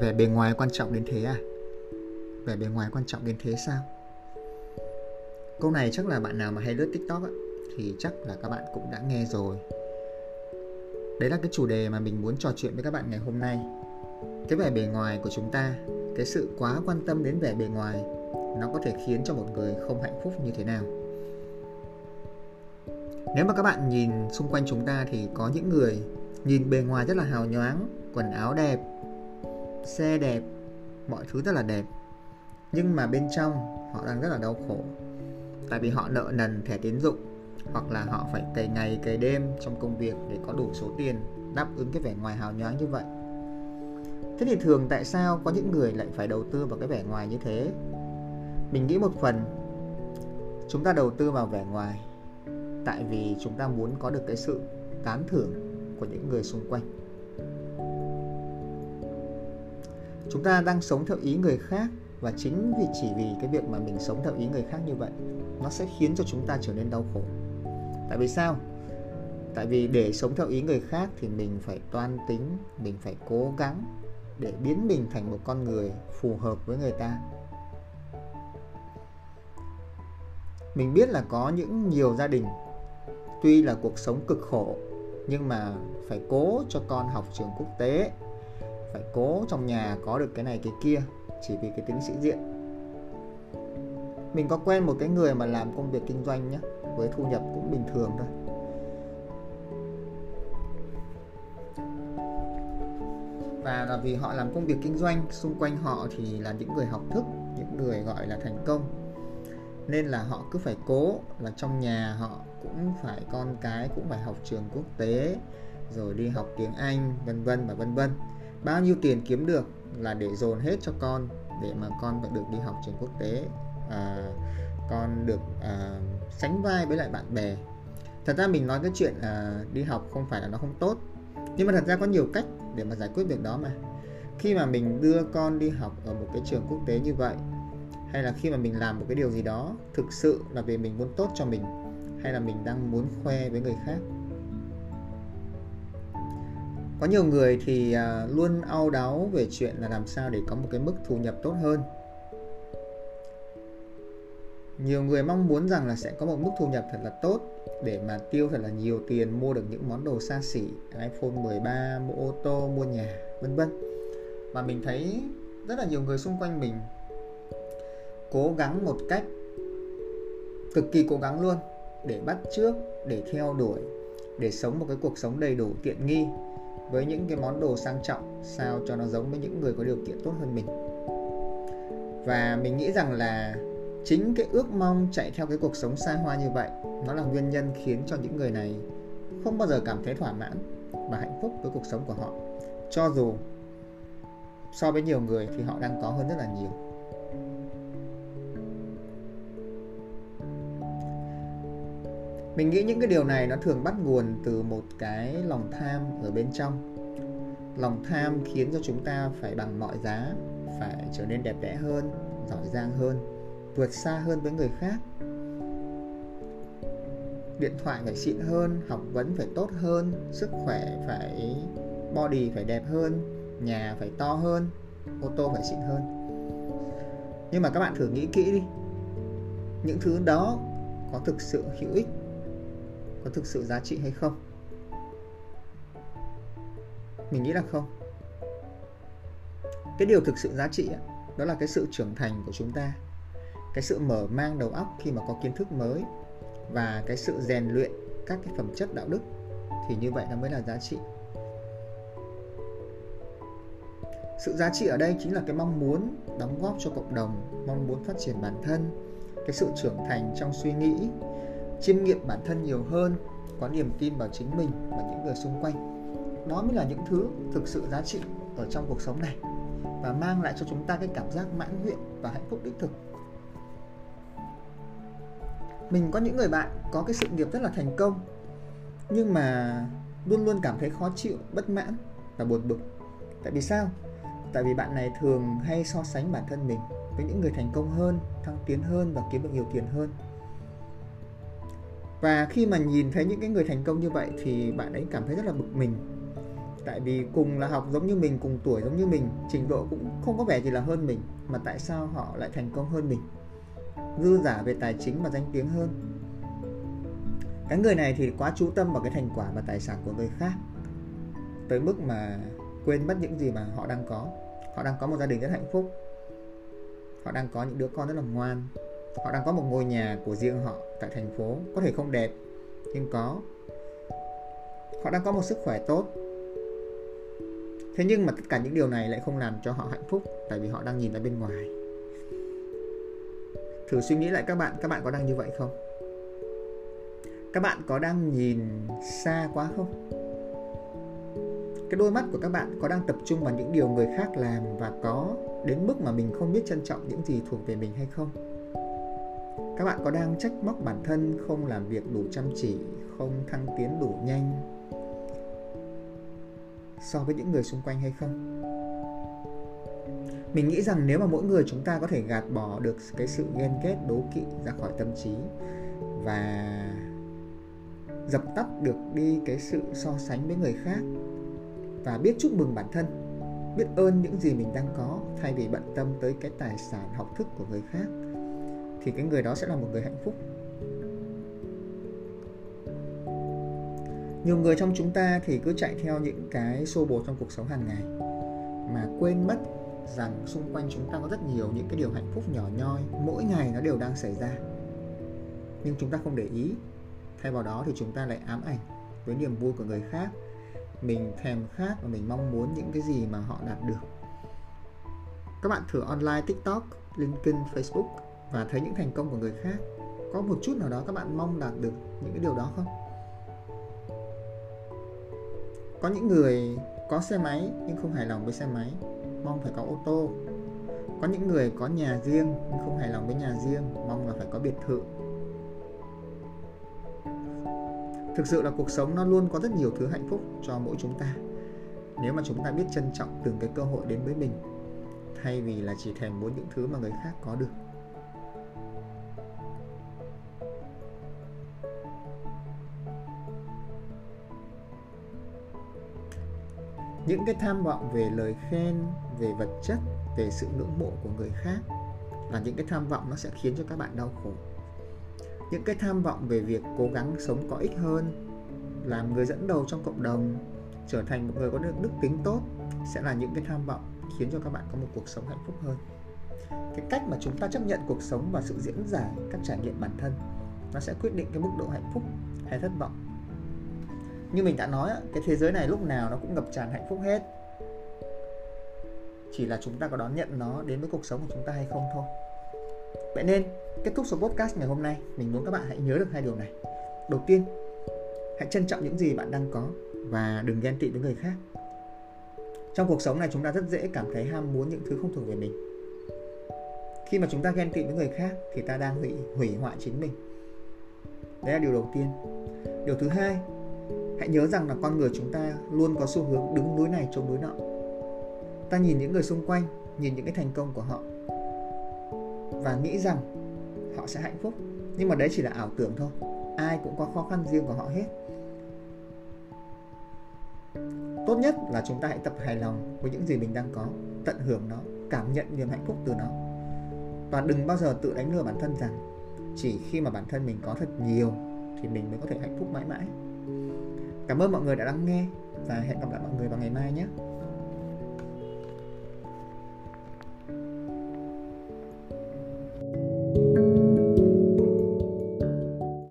vẻ bề ngoài quan trọng đến thế à? Vẻ bề ngoài quan trọng đến thế sao? Câu này chắc là bạn nào mà hay lướt tiktok á, thì chắc là các bạn cũng đã nghe rồi. Đấy là cái chủ đề mà mình muốn trò chuyện với các bạn ngày hôm nay. Cái vẻ bề ngoài của chúng ta cái sự quá quan tâm đến vẻ bề ngoài nó có thể khiến cho một người không hạnh phúc như thế nào? Nếu mà các bạn nhìn xung quanh chúng ta thì có những người nhìn bề ngoài rất là hào nhoáng quần áo đẹp xe đẹp, mọi thứ rất là đẹp. Nhưng mà bên trong, họ đang rất là đau khổ. Tại vì họ nợ nần thẻ tín dụng, hoặc là họ phải cày ngày, cày đêm trong công việc để có đủ số tiền đáp ứng cái vẻ ngoài hào nhoáng như vậy. Thế thì thường tại sao có những người lại phải đầu tư vào cái vẻ ngoài như thế? Mình nghĩ một phần, chúng ta đầu tư vào vẻ ngoài tại vì chúng ta muốn có được cái sự tán thưởng của những người xung quanh. Chúng ta đang sống theo ý người khác và chính vì chỉ vì cái việc mà mình sống theo ý người khác như vậy, nó sẽ khiến cho chúng ta trở nên đau khổ. Tại vì sao? Tại vì để sống theo ý người khác thì mình phải toan tính, mình phải cố gắng để biến mình thành một con người phù hợp với người ta. Mình biết là có những nhiều gia đình, tuy là cuộc sống cực khổ, nhưng mà phải cố cho con học trường quốc tế phải cố trong nhà có được cái này cái kia, chỉ vì cái tính sĩ diện. Mình có quen một cái người mà làm công việc kinh doanh nhé với thu nhập cũng bình thường thôi. Và là vì họ làm công việc kinh doanh, xung quanh họ thì là những người học thức, những người gọi là thành công. Nên là họ cứ phải cố là trong nhà họ cũng phải, con cái cũng phải học trường quốc tế, rồi đi học tiếng Anh, vân vân và vân vân bao nhiêu tiền kiếm được là để dồn hết cho con để mà con được đi học trường quốc tế à, con được à, sánh vai với lại bạn bè. Thật ra mình nói cái chuyện à, đi học không phải là nó không tốt nhưng mà thật ra có nhiều cách để mà giải quyết việc đó mà. Khi mà mình đưa con đi học ở một cái trường quốc tế như vậy hay là khi mà mình làm một cái điều gì đó thực sự là vì mình muốn tốt cho mình hay là mình đang muốn khoe với người khác có nhiều người thì à, luôn ao đáo về chuyện là làm sao để có một cái mức thu nhập tốt hơn. Nhiều người mong muốn rằng là sẽ có một mức thu nhập thật là tốt để mà tiêu thật là nhiều tiền mua được những món đồ xa xỉ iPhone 13 mua ô tô mua nhà vân vân. Và mình thấy rất là nhiều người xung quanh mình cố gắng một cách cực kỳ cố gắng luôn để bắt trước để theo đuổi để sống một cái cuộc sống đầy đủ tiện nghi với những cái món đồ sang trọng sao cho nó giống với những người có điều kiện tốt hơn mình. Và mình nghĩ rằng là chính cái ước mong chạy theo cái cuộc sống xa hoa như vậy, nó là nguyên nhân khiến cho những người này không bao giờ cảm thấy thỏa mãn và hạnh phúc với cuộc sống của họ. Cho dù so với nhiều người thì họ đang có hơn rất là nhiều. Mình nghĩ những cái điều này nó thường bắt nguồn từ một cái lòng tham ở bên trong. Lòng tham khiến cho chúng ta phải bằng mọi giá, phải trở nên đẹp đẽ hơn, giỏi giang hơn, vượt xa hơn với người khác. Điện thoại phải xịn hơn, học vấn phải tốt hơn, sức khỏe phải, body phải đẹp hơn, nhà phải to hơn, ô tô phải xịn hơn. Nhưng mà các bạn thử nghĩ kỹ đi. Những thứ đó có thực sự hữu ích có thực sự giá trị hay không? Mình nghĩ là không. Cái điều thực sự giá trị đó là cái sự trưởng thành của chúng ta. Cái sự mở mang đầu óc khi mà có kiến thức mới và cái sự rèn luyện các cái phẩm chất đạo đức thì như vậy nó mới là giá trị. Sự giá trị ở đây chính là cái mong muốn đóng góp cho cộng đồng, mong muốn phát triển bản thân, cái sự trưởng thành trong suy nghĩ chiêm nghiệm bản thân nhiều hơn, có niềm tin vào chính mình và những người xung quanh. Đó mới là những thứ thực sự giá trị ở trong cuộc sống này và mang lại cho chúng ta cái cảm giác mãn nguyện và hạnh phúc đích thực. Mình có những người bạn có cái sự nghiệp rất là thành công, nhưng mà luôn luôn cảm thấy khó chịu, bất mãn và buồn bực. Tại vì sao? Tại vì bạn này thường hay so sánh bản thân mình với những người thành công hơn, thăng tiến hơn và kiếm được nhiều tiền hơn và khi mà nhìn thấy những cái người thành công như vậy thì bạn ấy cảm thấy rất là bực mình. Tại vì cùng là học giống như mình, cùng tuổi giống như mình, trình độ cũng không có vẻ gì là hơn mình, mà tại sao họ lại thành công hơn mình? Dư giả về tài chính và danh tiếng hơn. Cái người này thì quá chú tâm vào cái thành quả và tài sản của người khác, tới mức mà quên mất những gì mà họ đang có. Họ đang có một gia đình rất hạnh phúc. Họ đang có những đứa con rất là ngoan họ đang có một ngôi nhà của riêng họ tại thành phố, có thể không đẹp, nhưng có. Họ đang có một sức khỏe tốt. Thế nhưng mà tất cả những điều này lại không làm cho họ hạnh phúc, tại vì họ đang nhìn ra bên ngoài. Thử suy nghĩ lại các bạn các bạn có đang như vậy không? Các bạn có đang nhìn xa quá không? Cái đôi mắt của các bạn có đang tập trung vào những điều người khác làm và có, đến mức mà mình không biết trân trọng những gì thuộc về mình hay không? Các bạn có đang trách móc bản thân không làm việc đủ chăm chỉ, không thăng tiến đủ nhanh so với những người xung quanh hay không? Mình nghĩ rằng nếu mà mỗi người chúng ta có thể gạt bỏ được cái sự ghen ghét, đố kỵ ra khỏi tâm trí và dập tắt được đi cái sự so sánh với người khác và biết chúc mừng bản thân, biết ơn những gì mình đang có thay vì bận tâm tới cái tài sản, học thức của người khác thì cái người đó sẽ là một người hạnh phúc. Nhiều người trong chúng ta thì cứ chạy theo những cái xô bồ trong cuộc sống hàng ngày, mà quên mất rằng xung quanh chúng ta có rất nhiều những cái điều hạnh phúc nhỏ nhoi, mỗi ngày nó đều đang xảy ra. Nhưng chúng ta không để ý, thay vào đó thì chúng ta lại ám ảnh với niềm vui của người khác, mình thèm khát và mình mong muốn những cái gì mà họ đạt được. Các bạn thử online, tiktok, linkedin, facebook và thấy những thành công của người khác, có một chút nào đó các bạn mong đạt được những cái điều đó không? Có những người có xe máy nhưng không hài lòng với xe máy, mong phải có ô tô. Có những người có nhà riêng nhưng không hài lòng với nhà riêng, mong là phải có biệt thự. Thực sự là cuộc sống nó luôn có rất nhiều thứ hạnh phúc cho mỗi chúng ta. Nếu mà chúng ta biết trân trọng từng cái cơ hội đến với mình, thay vì là chỉ thèm muốn những thứ mà người khác có được. Những cái tham vọng về lời khen, về vật chất, về sự ngưỡng mộ của người khác là những cái tham vọng nó sẽ khiến cho các bạn đau khổ. Những cái tham vọng về việc cố gắng sống có ích hơn, làm người dẫn đầu trong cộng đồng, trở thành một người có được đức tính tốt sẽ là những cái tham vọng khiến cho các bạn có một cuộc sống hạnh phúc hơn. Cái cách mà chúng ta chấp nhận cuộc sống và sự diễn giải các trải nghiệm bản thân, nó sẽ quyết định cái mức độ hạnh phúc hay thất vọng như mình đã nói cái thế giới này lúc nào nó cũng ngập tràn hạnh phúc hết. Chỉ là chúng ta có đón nhận nó đến với cuộc sống của chúng ta hay không thôi. Vậy nên, kết thúc số podcast ngày hôm nay, mình muốn các bạn hãy nhớ được hai điều này. Đầu tiên, hãy trân trọng những gì bạn đang có và đừng ghen tị với người khác. Trong cuộc sống này chúng ta rất dễ cảm thấy ham muốn những thứ không thuộc về mình. Khi mà chúng ta ghen tị với người khác thì ta đang hủy hủy hoại chính mình. Đấy là điều đầu tiên. Điều thứ hai hãy nhớ rằng là con người chúng ta luôn có xu hướng đứng núi này chống núi nọ. Ta nhìn những người xung quanh, nhìn những cái thành công của họ và nghĩ rằng họ sẽ hạnh phúc. Nhưng mà đấy chỉ là ảo tưởng thôi. Ai cũng có khó khăn riêng của họ hết. Tốt nhất là chúng ta hãy tập hài lòng với những gì mình đang có, tận hưởng nó, cảm nhận niềm hạnh phúc từ nó. Và đừng bao giờ tự đánh lừa bản thân rằng chỉ khi mà bản thân mình có thật nhiều thì mình mới có thể hạnh phúc mãi mãi cảm ơn mọi người đã lắng nghe và hẹn gặp lại mọi người vào ngày mai nhé.